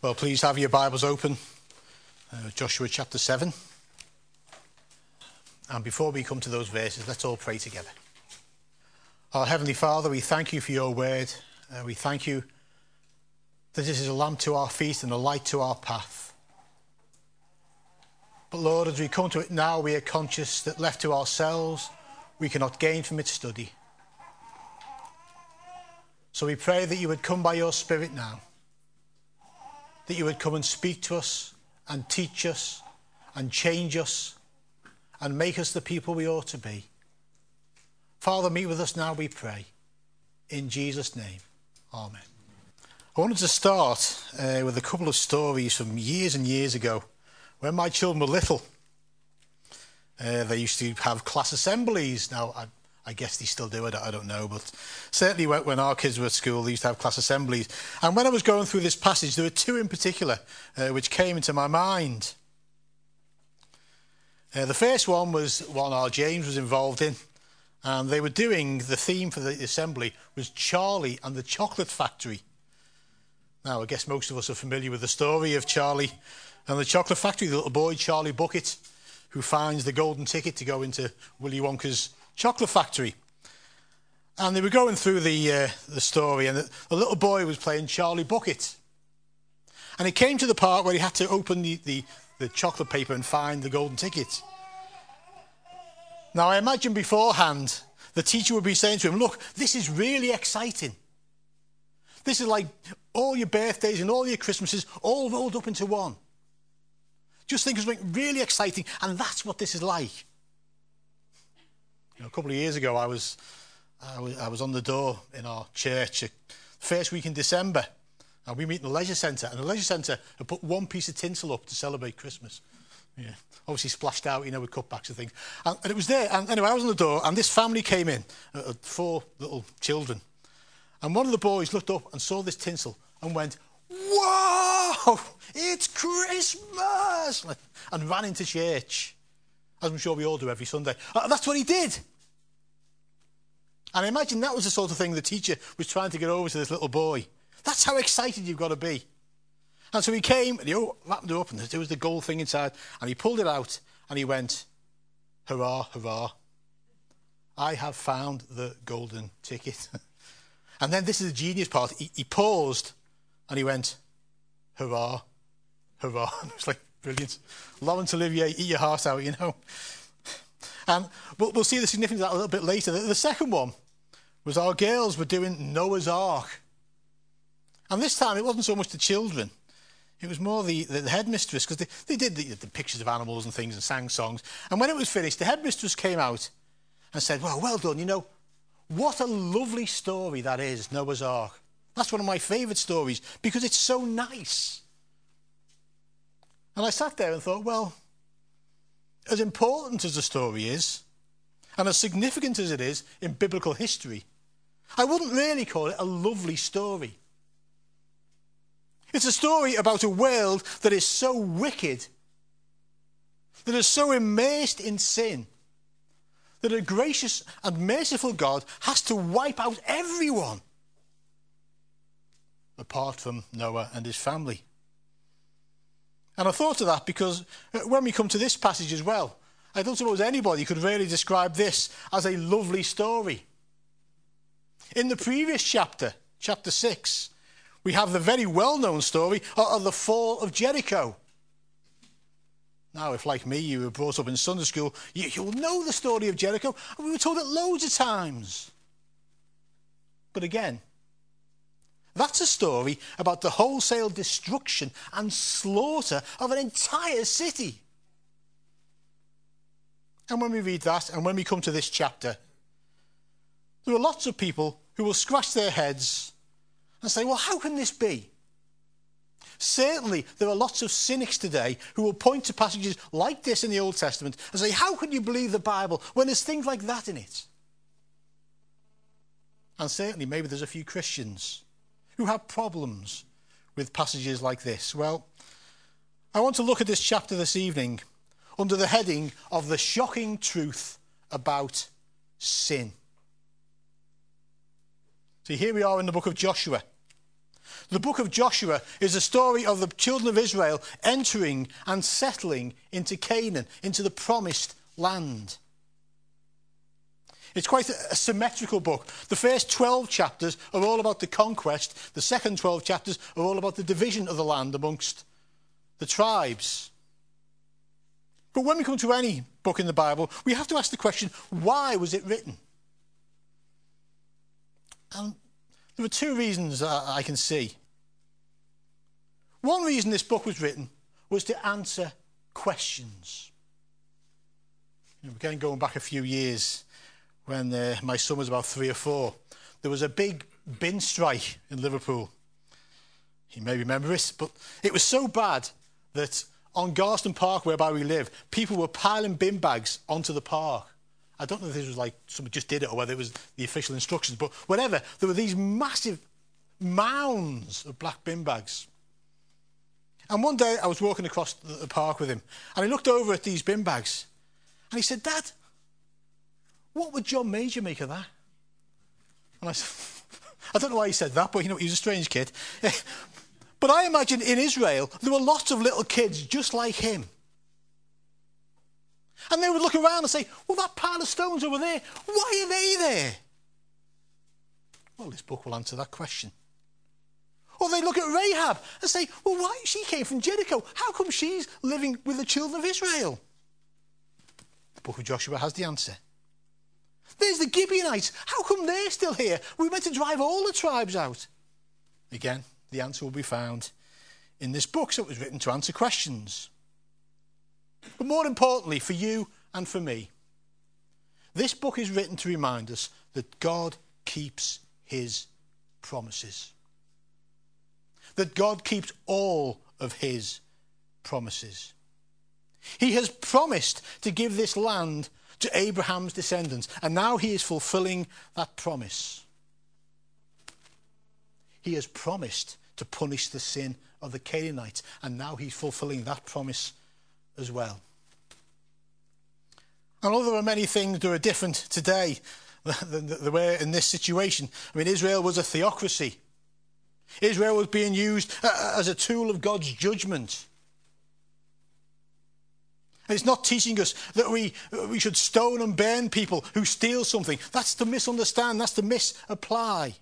Well, please have your Bibles open, uh, Joshua chapter 7. And before we come to those verses, let's all pray together. Our Heavenly Father, we thank you for your word. Uh, we thank you that this is a lamp to our feet and a light to our path. But Lord, as we come to it now, we are conscious that left to ourselves, we cannot gain from its study. So we pray that you would come by your Spirit now, that you would come and speak to us and teach us and change us and make us the people we ought to be. Father, meet with us now, we pray. In Jesus' name, Amen. I wanted to start uh, with a couple of stories from years and years ago when my children were little. Uh, they used to have class assemblies. Now, I I guess they still do it, I don't know. But certainly when our kids were at school, they used to have class assemblies. And when I was going through this passage, there were two in particular uh, which came into my mind. Uh, the first one was one our James was involved in. And they were doing, the theme for the assembly was Charlie and the Chocolate Factory. Now, I guess most of us are familiar with the story of Charlie and the Chocolate Factory, the little boy, Charlie Bucket, who finds the golden ticket to go into Willy Wonka's chocolate factory. And they were going through the, uh, the story, and the, little boy was playing Charlie Bucket. And he came to the part where he had to open the, the, the chocolate paper and find the golden ticket. Now, I imagine beforehand the teacher would be saying to him, Look, this is really exciting. This is like all your birthdays and all your Christmases all rolled up into one. Just think of something really exciting, and that's what this is like. You know, a couple of years ago, I was, I was, I was on the door in our church, first week in December, and we meet in the leisure centre. And the leisure centre had put one piece of tinsel up to celebrate Christmas. Yeah, obviously splashed out, you know, with cutbacks and things. And, and it was there. And anyway, I was on the door, and this family came in, uh, uh, four little children. And one of the boys looked up and saw this tinsel and went, Whoa, it's Christmas! And ran into church as I'm sure we all do every Sunday. Uh, that's what he did. And I imagine that was the sort of thing the teacher was trying to get over to this little boy. That's how excited you've got to be. And so he came and he opened it up and there was the gold thing inside and he pulled it out and he went, hurrah, hurrah. I have found the golden ticket. and then this is the genius part. He, he paused and he went, hurrah, hurrah. And it was like, Brilliant. Laurence Olivier, eat your heart out, you know. And we'll, we'll see the significance of that a little bit later. The, the second one was our girls were doing Noah's Ark. And this time it wasn't so much the children. It was more the, the, the headmistress, because they, they did the, the pictures of animals and things and sang songs. And when it was finished, the headmistress came out and said, Well, well done. You know, what a lovely story that is, Noah's Ark. That's one of my favourite stories because it's so nice. And I sat there and thought, well, as important as the story is, and as significant as it is in biblical history, I wouldn't really call it a lovely story. It's a story about a world that is so wicked, that is so immersed in sin, that a gracious and merciful God has to wipe out everyone apart from Noah and his family. And I thought of that because uh, when we come to this passage as well, I don't suppose anybody could really describe this as a lovely story. In the previous chapter, chapter 6, we have the very well known story of the fall of Jericho. Now, if like me, you were brought up in Sunday school, you, will know the story of Jericho. And We were told it loads of times. But again, that's a story about the wholesale destruction and slaughter of an entire city. And when we read that, and when we come to this chapter, there are lots of people who will scratch their heads and say, well, how can this be? Certainly, there are lots of cynics today who will point to passages like this in the Old Testament and say, How can you believe the Bible when there's things like that in it? And certainly, maybe there's a few Christians who have problems with passages like this? Well, I want to look at this chapter this evening under the heading of the shocking truth about sin. See, here we are in the book of Joshua. The book of Joshua is a story of the children of Israel entering and settling into Canaan, into the promised land. It's quite a, symmetrical book. The first 12 chapters are all about the conquest, the second 12 chapters are all about the division of the land amongst the tribes. But when we come to any book in the Bible, we have to ask the question why was it written? And there are two reasons I can see. One reason this book was written was to answer questions. You know, again, going back a few years when uh, my son was about three or four, there was a big bin strike in Liverpool. You may remember it, but it was so bad that on Garston Park, whereby we live, people were piling bin bags onto the park. I don't know if this was like somebody just did it or whether it was the official instructions, but whatever, there were these massive mounds of black bin bags. And one day I was walking across the park with him, and he looked over at these bin bags, and he said, Dad, what would John Major make of that? And I said, I don't know why he said that, but you know, he was a strange kid. but I imagine in Israel, there were lots of little kids just like him. And they would look around and say, Well, that pile of stones over there, why are they there? Well, this book will answer that question. Or they look at Rahab and say, Well, why? She came from Jericho. How come she's living with the children of Israel? The book of Joshua has the answer. There's the Gibeonites. How come they're still here? We meant to drive all the tribes out. Again, the answer will be found in this book, so it was written to answer questions. But more importantly, for you and for me, this book is written to remind us that God keeps his promises. That God keeps all of his promises. He has promised to give this land to Abraham's descendants. And now he is fulfilling that promise. He has promised to punish the sin of the Canaanites. And now he's fulfilling that promise as well. And although there are many things that are different today than were in this situation, I mean, Israel was a theocracy. Israel was being used uh, as a tool of God's judgment. It's not teaching us that we, we should stone and burn people who steal something. That's to misunderstand, that's to misapply.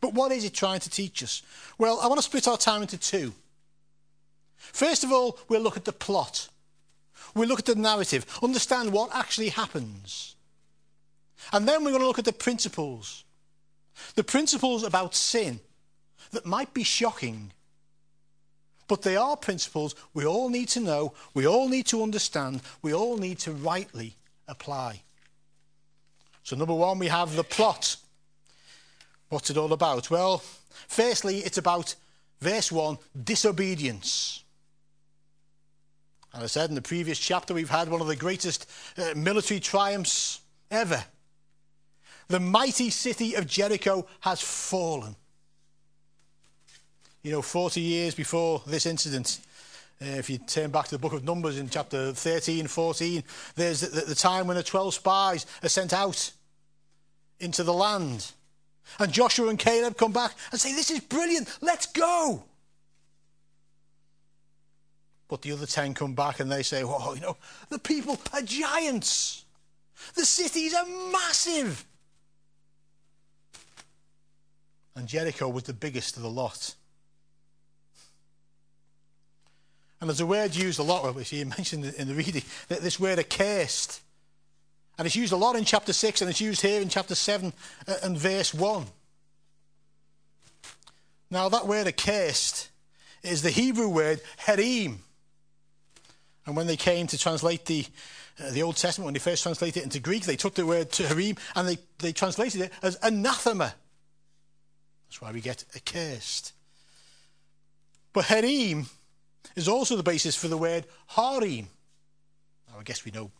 But what is it trying to teach us? Well, I want to split our time into two. First of all, we'll look at the plot. We'll look at the narrative, understand what actually happens. And then we're going to look at the principles. The principles about sin that might be shocking but they are principles we all need to know, we all need to understand, we all need to rightly apply. So, number one, we have the plot. What's it all about? Well, firstly, it's about verse 1 disobedience. And I said in the previous chapter, we've had one of the greatest uh, military triumphs ever. The mighty city of Jericho has fallen you know, 40 years before this incident, uh, if you turn back to the book of Numbers in chapter 13, 14, there's the, the, time when the 12 spies are sent out into the land. And Joshua and Caleb come back and say, This is brilliant, let's go. But the other 10 come back and they say, Oh, you know, the people are giants, the cities are massive. And Jericho was the biggest of the lot. And there's a word used a lot, which you mentioned in the reading, this word accursed. And it's used a lot in chapter 6, and it's used here in chapter 7 uh, and verse 1. Now, that word accursed is the Hebrew word herim. And when they came to translate the, uh, the Old Testament, when they first translated it into Greek, they took the word herim and they, they translated it as anathema. That's why we get accursed. But herim is also the basis for the word harem. Now, I guess we know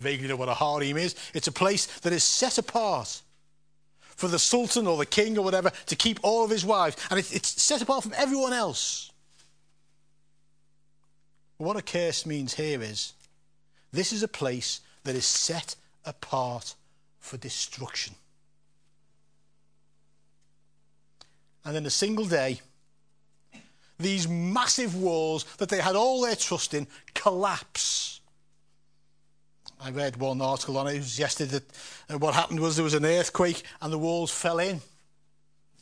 vaguely know what a harem is. It's a place that is set apart for the sultan or the king or whatever to keep all of his wives, and it's set apart from everyone else. What a curse means here is this is a place that is set apart for destruction. And in a single day, these massive walls that they had all their trust in collapse. I read one article on it yesterday that uh, what happened was there was an earthquake and the walls fell in.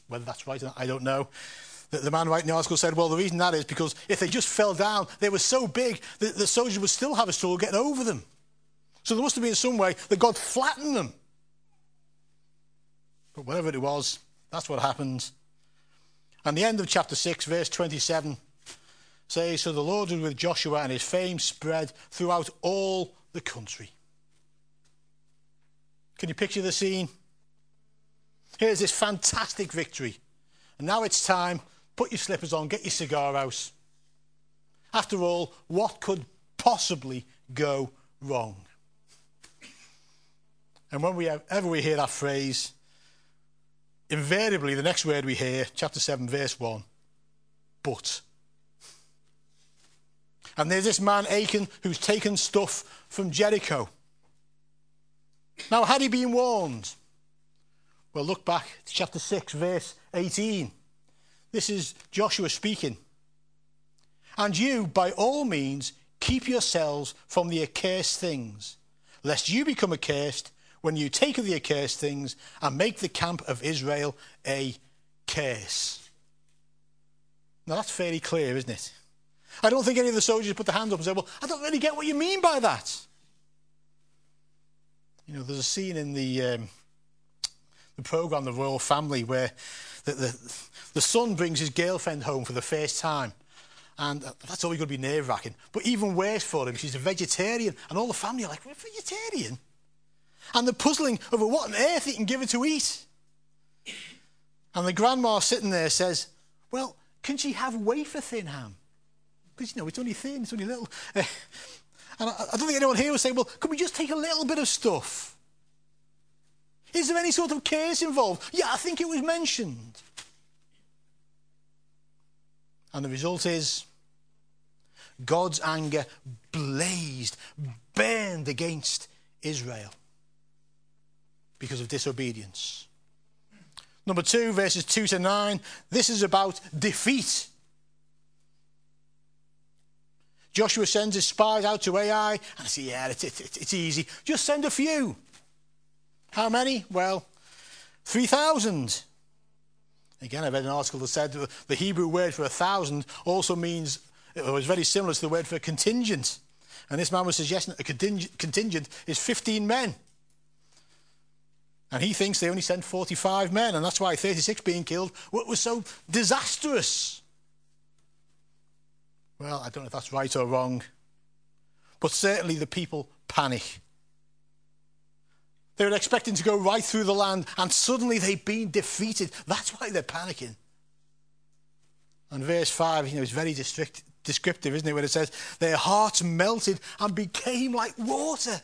Whether that's right or not, I don't know. The man writing the article said, well, the reason that is because if they just fell down, they were so big that the soldiers would still have a struggle getting over them. So there must have been some way that God flattened them. But whatever it was, that's what happened. And the end of chapter 6, verse 27 says, So the Lord was with Joshua, and his fame spread throughout all the country. Can you picture the scene? Here's this fantastic victory. And now it's time. Put your slippers on, get your cigar out. After all, what could possibly go wrong? And when we ever we hear that phrase, invariably the next word we hear, chapter 7, verse 1, but. And there's this man, Achan, who's taken stuff from Jericho. Now, had he been warned? Well, look back to chapter 6, verse 18. This is Joshua speaking. And you, by all means, keep yourselves from the accursed things, lest you become accursed when you take of the accursed things and make the camp of Israel a curse. Now that's fairly clear, isn't it? I don't think any of the soldiers put their hands up and say, Well, I don't really get what you mean by that. You know, there's a scene in the, um, the programme, The Royle Family, where the, the, the son brings his girlfriend home for the first time. And that's always going to be nerve wracking. But even worse for him, she's a vegetarian. And all the family are like, We're vegetarian? And the puzzling over what on earth he can give her to eat. And the grandma sitting there says, Well, can she have wafer thin ham? Because, you know, it's only thin, it's only little. and I, I don't think anyone here will say, Well, can we just take a little bit of stuff? Is there any sort of case involved? Yeah, I think it was mentioned. And the result is God's anger blazed, burned against Israel because of disobedience. Number two, verses 2 to 9, this is about defeat. Joshua sends his spies out to Ai, and I say, yeah, it's, it's, it's easy. Just send a few. How many? Well, 3,000. Again, I read an article that said the Hebrew word for a thousand also means, it was very similar to the word for contingent. And this man was suggesting a contingent is 15 men. And he thinks they only sent 45 men, and that's why 36 being killed was so disastrous. Well, I don't know if that's right or wrong, but certainly the people panic. They were expecting to go right through the land, and suddenly they've been defeated. That's why they're panicking. And verse 5, you know, is very descriptive, isn't it? Where it says, Their hearts melted and became like water.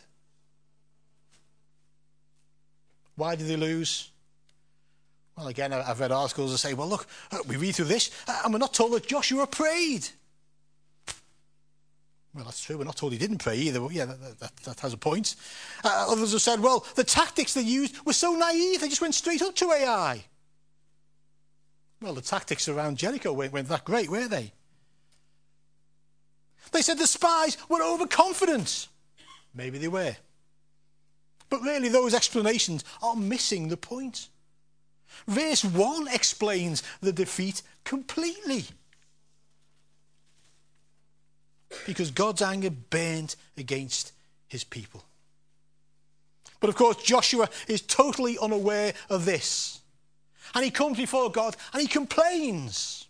Why did they lose? Well, again, I've read articles that say, well, look, uh, we read through this, uh, and we're not told that Joshua prayed. Well, that's true. We're not told he didn't pray either. But yeah, that, that, that has a point. Uh, others have said, well, the tactics they used were so naive, they just went straight up to Ai. Well, the tactics around Jericho weren't, weren't that great, were they? They said the spies were overconfident. Maybe they were. But really, those explanations are missing the point. Verse 1 explains the defeat completely. Because God's anger burned against his people. But of course, Joshua is totally unaware of this. And he comes before God and he complains.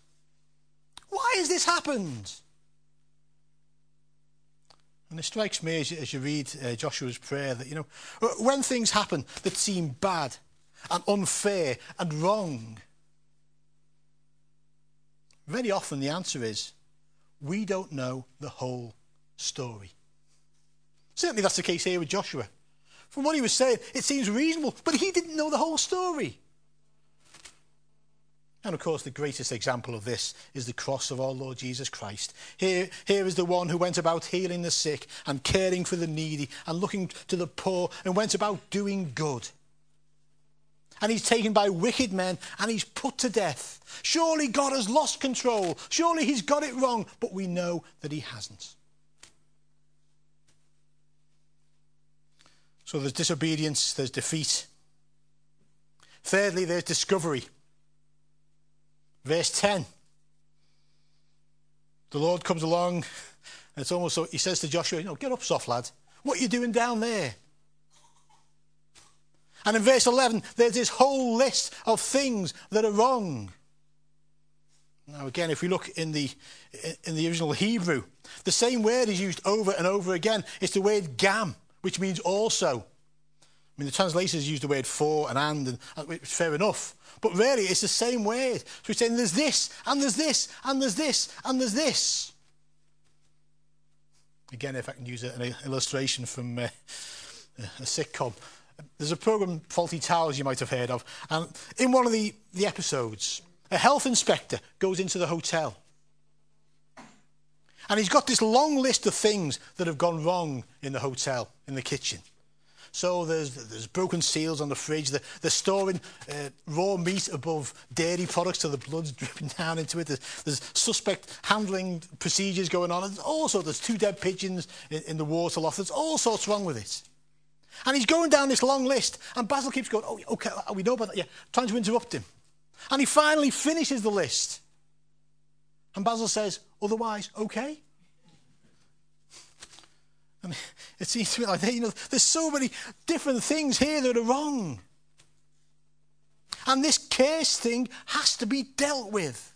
Why has this happened? And it strikes me as you, as you read uh, Joshua's prayer that, you know, when things happen that seem bad and unfair and wrong, very often the answer is we don't know the whole story. Certainly that's the case here with Joshua. From what he was saying, it seems reasonable, but he didn't know the whole story. And of course, the greatest example of this is the cross of our Lord Jesus Christ. Here, here is the one who went about healing the sick and caring for the needy and looking to the poor and went about doing good. and he's taken by wicked men and he's put to death. Surely God has lost control. Surely he's got it wrong, but we know that he hasn't. So there's disobedience, there's defeat. Thirdly, there's discovery. Verse 10. The Lord comes along, and it's almost so he says to Joshua, you know, get up, soft lad. What are you doing down there? And in verse 11, there's this whole list of things that are wrong. Now, again, if we look in the, in the original Hebrew, the same word is used over and over again. It's the word gam, which means also. I mean, the translators use the word for and and, and it's fair enough. But really, it's the same word. So we're saying there's this, and there's this, and there's this, and there's this. Again, if I can use an illustration from uh, a sitcom. There's a program, Fawlty Towers, you might have heard of. And in one of the, the episodes, a health inspector goes into the hotel. And he's got this long list of things that have gone wrong in the hotel, in the kitchen. So there's, there's broken seals on the fridge. They're, they're storing uh, raw meat above dairy products so the blood's dripping down into it. There's, there's suspect handling procedures going on. And also, there's two dead pigeons in, in the water loft. There's all sorts wrong with it. And he's going down this long list, and Basil keeps going, oh, okay, we know about that. Yeah, trying to interrupt him. And he finally finishes the list. And Basil says, otherwise, okay. And it seems to me like, you know, there's so many different things here that are wrong. And this case thing has to be dealt with.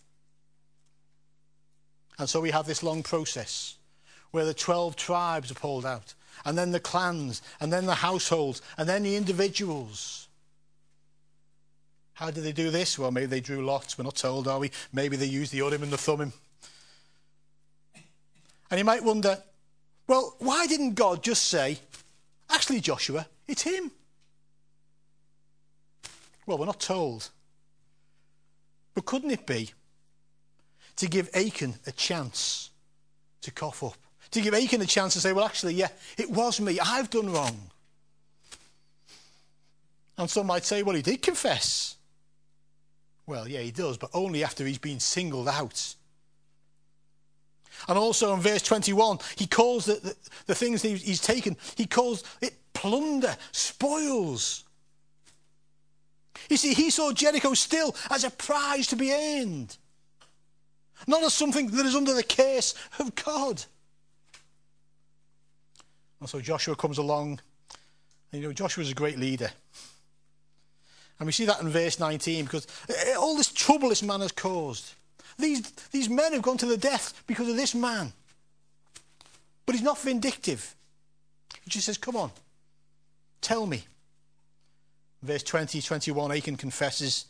And so we have this long process where the 12 tribes are pulled out and then the clans, and then the households, and then the individuals. How did they do this? Well, maybe they drew lots. We're not told, are we? Maybe they used the Urim and the Thummim. And you might wonder, well, why didn't God just say, actually, Joshua, it's him? Well, we're not told. But couldn't it be to give Achan a chance to cough up? to give Achan a chance to say, well, actually, yeah, it was me. I've done wrong. And some might say, well, he did confess. Well, yeah, he does, but only after he's been singled out. And also in verse 21, he calls the, the, the things that he's taken, he calls it plunder, spoils. You see, he saw Jericho still as a prize to be earned, not as something that is under the curse of God. And so Joshua comes along. And, you know, Joshua's a great leader. And we see that in verse 19 because eh, all this trouble this man has caused. These, these men have gone to the death because of this man. But he's not vindictive. He just says, Come on, tell me. Verse 20, 21, Achan confesses,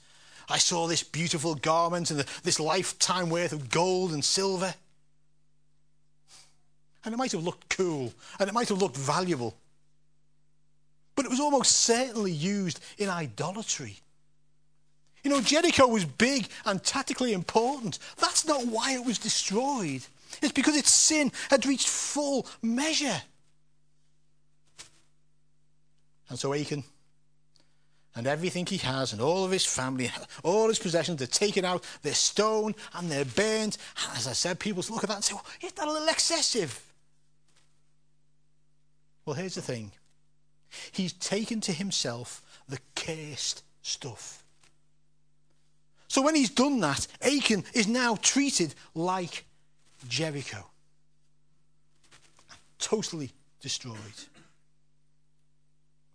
I saw this beautiful garment and the, this lifetime worth of gold and silver. And it might have looked cool and it might have looked valuable. But it was almost certainly used in idolatry. You know, Jericho was big and tactically important. That's not why it was destroyed. It's because its sin had reached full measure. And so Achan and everything he has and all of his family, all his possessions, they're taken out, they're stoned and they're burned. And as I said, people look at that and say, well, isn't that a little excessive? Well, here's the thing He's taken to himself the cursed stuff. So when he's done that, Achan is now treated like Jericho. Totally destroyed.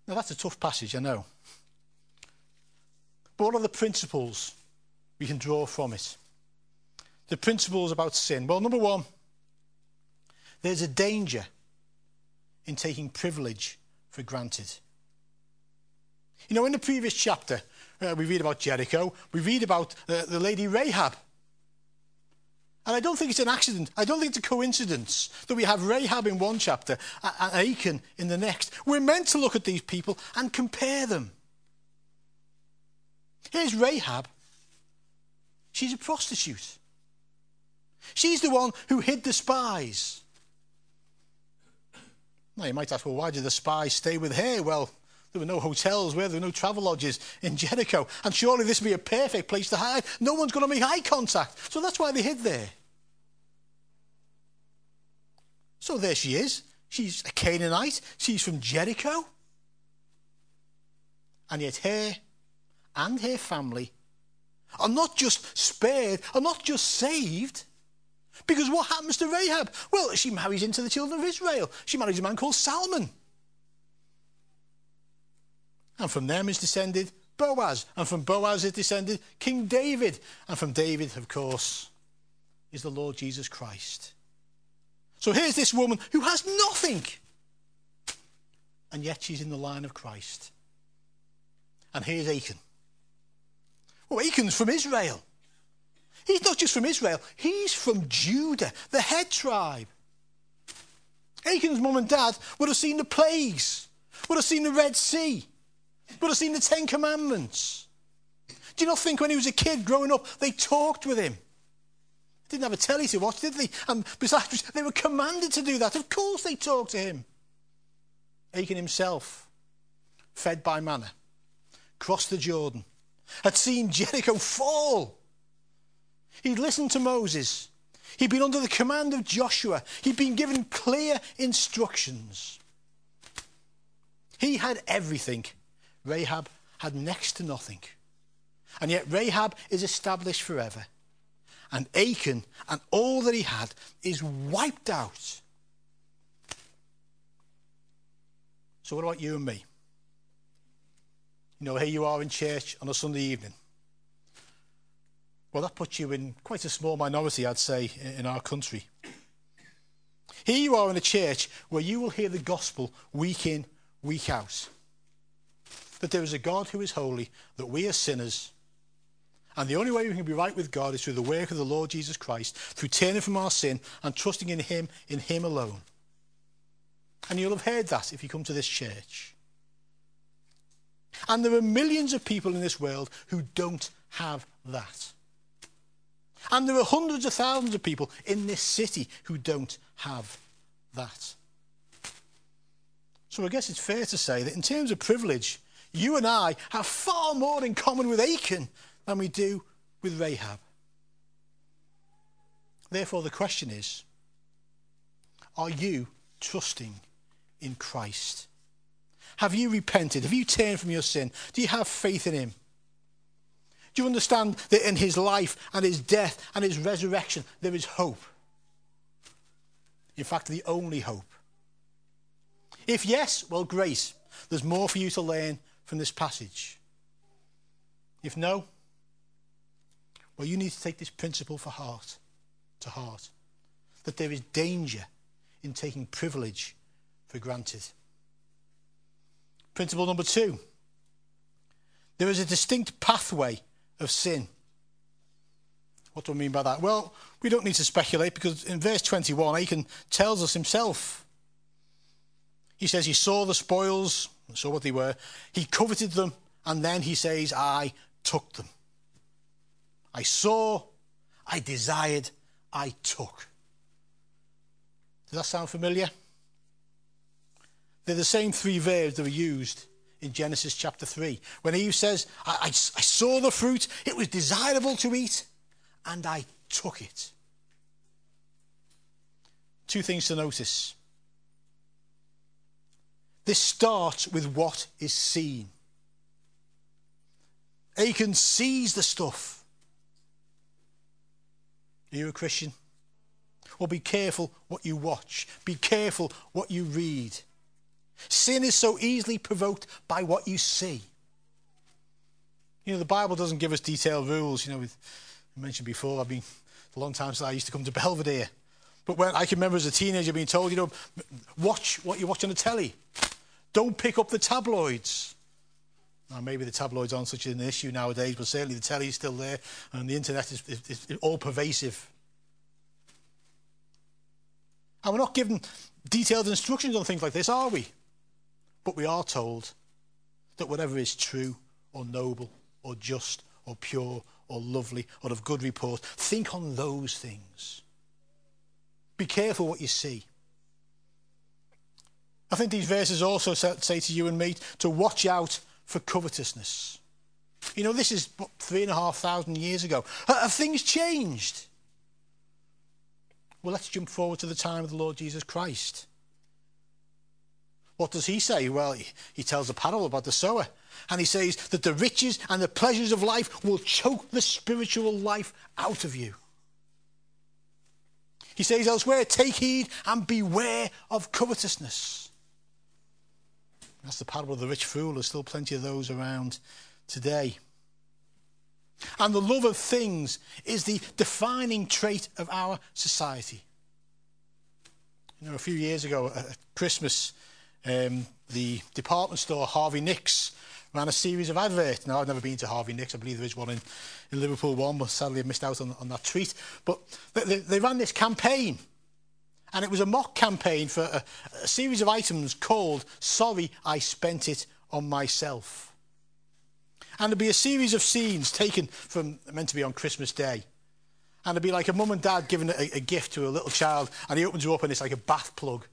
Now that's a tough passage, I know. But what are the principles we can draw from it? The principles about sin. Well, number one, there's a danger in taking privilege for granted. You know, in the previous chapter, uh, we read about Jericho, we read about uh, the lady Rahab. And I don't think it's an accident. I don't think it's a coincidence that we have Rahab in one chapter and Achan in the next. We're meant to look at these people and compare them. Here's Rahab. She's a prostitute. She's the one who hid the spies. Now, you might ask, well, why did the spies stay with her? Well, There were no hotels, where there were no travel lodges in Jericho. And surely this would be a perfect place to hide. No one's going to make eye contact. So that's why they hid there. So there she is. She's a Canaanite. She's from Jericho. And yet her and her family are not just spared, are not just saved. Because what happens to Rahab? Well, she marries into the children of Israel. She marries a man called Salmon. And from them is descended Boaz. And from Boaz is descended King David. And from David, of course, is the Lord Jesus Christ. So here's this woman who has nothing. And yet she's in the line of Christ. And here's Achan. Well, Achan's from Israel. He's not just from Israel, he's from Judah, the head tribe. Achan's mum and dad would have seen the plagues, would have seen the Red Sea, would have seen the Ten Commandments. Do you not think when he was a kid growing up, they talked with him? Didn't have a telly to watch, did they? And besides, they were commanded to do that. Of course they talked to him. Achan himself, fed by manna, crossed the Jordan, had seen Jericho fall. He'd listened to Moses. He'd been under the command of Joshua. He'd been given clear instructions. He had everything. Rahab had next to nothing. And yet Rahab is established forever. And Achan and all that he had is wiped out. So, what about you and me? You know, here you are in church on a Sunday evening. Well, that puts you in quite a small minority, I'd say, in our country. Here you are in a church where you will hear the gospel week in, week out. That there is a God who is holy, that we are sinners, and the only way we can be right with God is through the work of the Lord Jesus Christ, through turning from our sin and trusting in Him, in Him alone. And you'll have heard that if you come to this church. And there are millions of people in this world who don't have that. And there are hundreds of thousands of people in this city who don't have that. So I guess it's fair to say that in terms of privilege, you and I have far more in common with Achan than we do with Rahab. Therefore, the question is are you trusting in Christ? Have you repented? Have you turned from your sin? Do you have faith in Him? Do you understand that in His life and His death and His resurrection there is hope? In fact, the only hope. If yes, well, great. There's more for you to learn from this passage. If no, well, you need to take this principle for heart, to heart, that there is danger in taking privilege for granted. Principle number two there is a distinct pathway of sin. What do I mean by that? Well, we don't need to speculate because in verse 21, Achan tells us himself. He says he saw the spoils, saw what they were, he coveted them, and then he says, I took them. I saw, I desired, I took. Does that sound familiar? They're the same three verbs that were used in Genesis chapter 3. When Eve says, I, I, I, saw the fruit, it was desirable to eat, and I took it. Two things to notice. This starts with what is seen. Achan sees the stuff. Are you a Christian? Well, be careful what you watch. Be careful what you read. Sin is so easily provoked by what you see. You know, the Bible doesn't give us detailed rules. You know, I mentioned before, I've been a long time since I used to come to Belvedere. But when I can remember as a teenager being told, you know, watch what you watch on the telly. Don't pick up the tabloids. Now, maybe the tabloids aren't such an issue nowadays, but certainly the telly is still there and the internet is, is, is all pervasive. And we're not given detailed instructions on things like this, are we? But we are told that whatever is true or noble or just or pure or lovely or of good report, think on those things. Be careful what you see. I think these verses also say to you and me to watch out for covetousness. You know, this is three and a half thousand years ago. Have things changed? Well, let's jump forward to the time of the Lord Jesus Christ. What does he say? Well, he, tells a parable about the sower. And he says that the riches and the pleasures of life will choke the spiritual life out of you. He says elsewhere, take heed and beware of covetousness. That's the parable of the rich fool. There's still plenty of those around today. And the love of things is the defining trait of our society. You know, a few years ago at Christmas, um, the department store Harvey Nicks ran a series of adverts. Now, I've never been to Harvey Nicks. I believe there is one in, in Liverpool, one, but sadly I missed out on, on that treat. But they, they ran this campaign, and it was a mock campaign for a, a series of items called Sorry I Spent It on Myself. And there'd be a series of scenes taken from, meant to be on Christmas Day. And it'd be like a mum and dad giving a, a gift to a little child, and he opens it up and it's like a bath plug.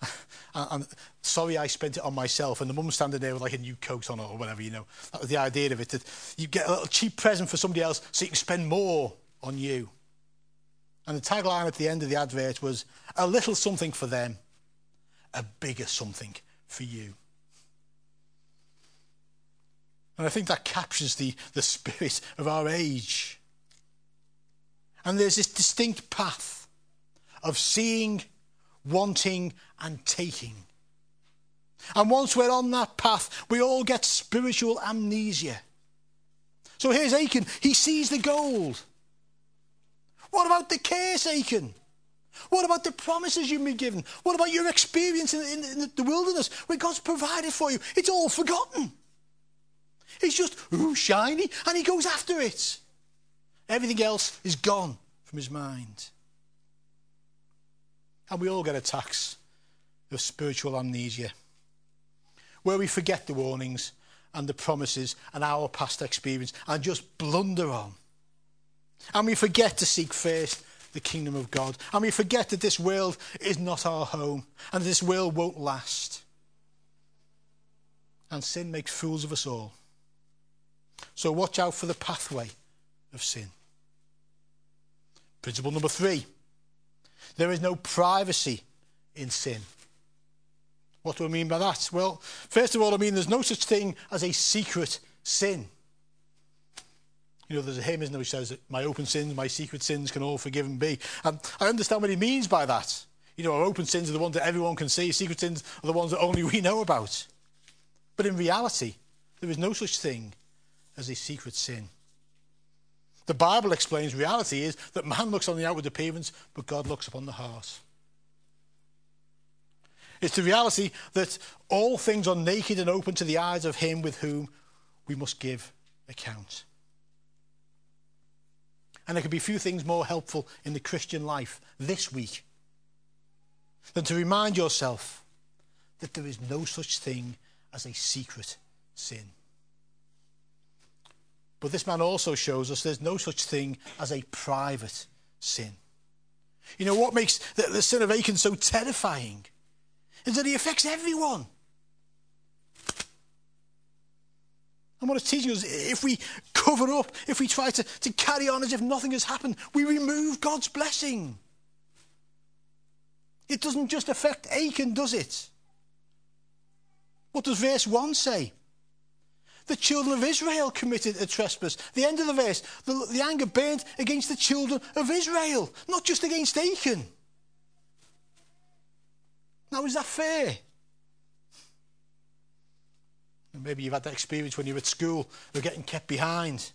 and, and, sorry I spent it on myself. And the mum standing there with like a new coat on or whatever, you know. That was the idea of it, that you get a little cheap present for somebody else so you can spend more on you. And the tagline at the end of the advert was, a little something for them, a bigger something for you. And I think that captures the, the spirit of our age. And there's this distinct path of seeing wanting and taking. And once we're on that path, we all get spiritual amnesia. So here's Achan. He sees the gold. What about the Achan? What about the promises you've been given? What about your experience in, in, in the wilderness where God's provided for you? It's all forgotten. It's just, ooh, shiny, and he goes after it. Everything else is gone from his mind. And we all get attacks of spiritual amnesia, where we forget the warnings and the promises and our past experience and just blunder on. And we forget to seek first the kingdom of God. And we forget that this world is not our home and this world won't last. And sin makes fools of us all. So watch out for the pathway of sin. Principle number three there is no privacy in sin. What do I mean by that? Well, first of all, I mean there's no such thing as a secret sin. You know, there's a hymn, isn't there, which says that my open sins, my secret sins can all forgiven be. And I understand what he means by that. You know, our open sins are the ones that everyone can see, secret sins are the ones that only we know about. But in reality, there is no such thing as a secret sin. The Bible explains reality is that man looks on the outward appearance, but God looks upon the heart. It's the reality that all things are naked and open to the eyes of him with whom we must give account. And there could be few things more helpful in the Christian life this week than to remind yourself that there is no such thing as a secret sin. But this man also shows us there's no such thing as a private sin. You know, what makes the, the sin of Achan so terrifying is that he affects everyone. And what it's teaching us, if we cover up, if we try to, to carry on as if nothing has happened, we remove God's blessing. It doesn't just affect Achan, does it? What does verse 1 say? The children of Israel committed a trespass. The end of the verse, the, the anger burnt against the children of Israel, not just against Achan. Now, is that fair? Maybe you've had that experience when you were at school of getting kept behind.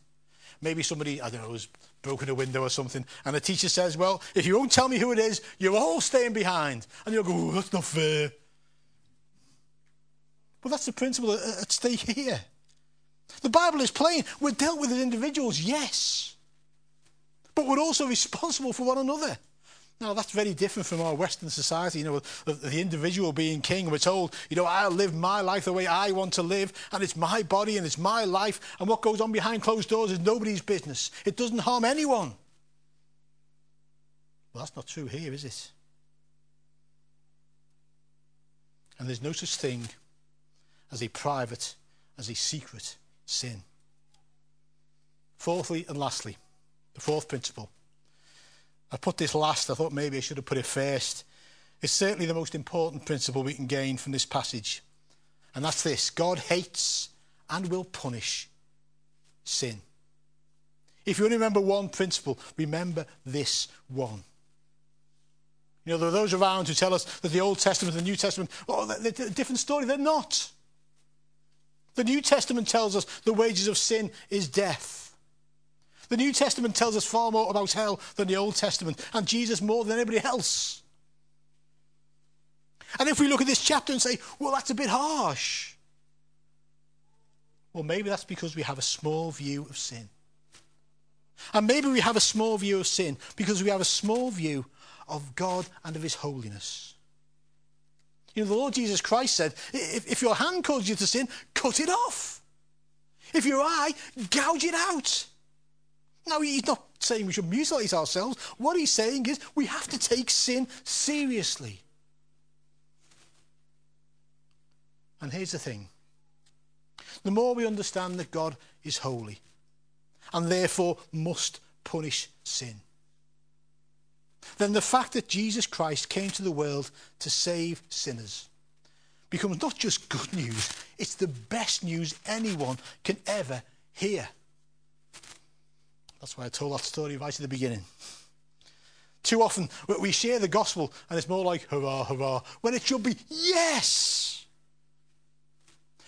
Maybe somebody, I don't know, has broken a window or something, and the teacher says, Well, if you won't tell me who it is, you're all staying behind. And you'll go, That's not fair. Well, that's the principle at stake here. The Bible is plain. We're dealt with as individuals, yes. But we're also responsible for one another. Now, that's very different from our Western society, you know, the, the, individual being king. We're told, you know, I'll live my life the way I want to live, and it's my body and it's my life, and what goes on behind closed doors is nobody's business. It doesn't harm anyone. Well, that's not true here, is it? And there's no such thing as a private, as a secret sin. Fourthly and lastly, the fourth principle. I put this last, I thought maybe I should have put it first. It's certainly the most important principle we can gain from this passage. And that's this God hates and will punish sin. If you only remember one principle, remember this one. You know, there are those around who tell us that the Old Testament and the New Testament, oh, they're a different story. They're not. The New Testament tells us the wages of sin is death. The New Testament tells us far more about hell than the Old Testament, and Jesus more than anybody else. And if we look at this chapter and say, well, that's a bit harsh, well, maybe that's because we have a small view of sin. And maybe we have a small view of sin because we have a small view of God and of His holiness. You know, the Lord Jesus Christ said, if, if your hand causes you to sin, cut it off. If your eye, gouge it out. Now, he's not saying we should mutilate ourselves. What he's saying is we have to take sin seriously. And here's the thing the more we understand that God is holy and therefore must punish sin, then the fact that Jesus Christ came to the world to save sinners becomes not just good news, it's the best news anyone can ever hear. That's why I told that story right at the beginning. Too often we share the gospel and it's more like hurrah, hurrah, when it should be yes.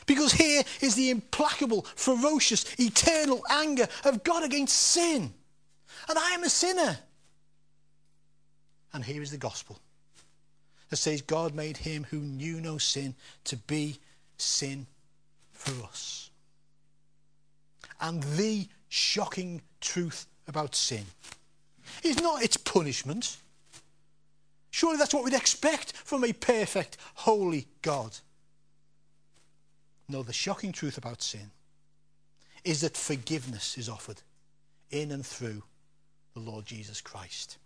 Because here is the implacable, ferocious, eternal anger of God against sin. And I am a sinner. And here is the gospel that says God made him who knew no sin to be sin for us. And the shocking truth about sin is not its punishment. Surely that's what we'd expect from a perfect, holy God. No, the shocking truth about sin is that forgiveness is offered in and through the Lord Jesus Christ.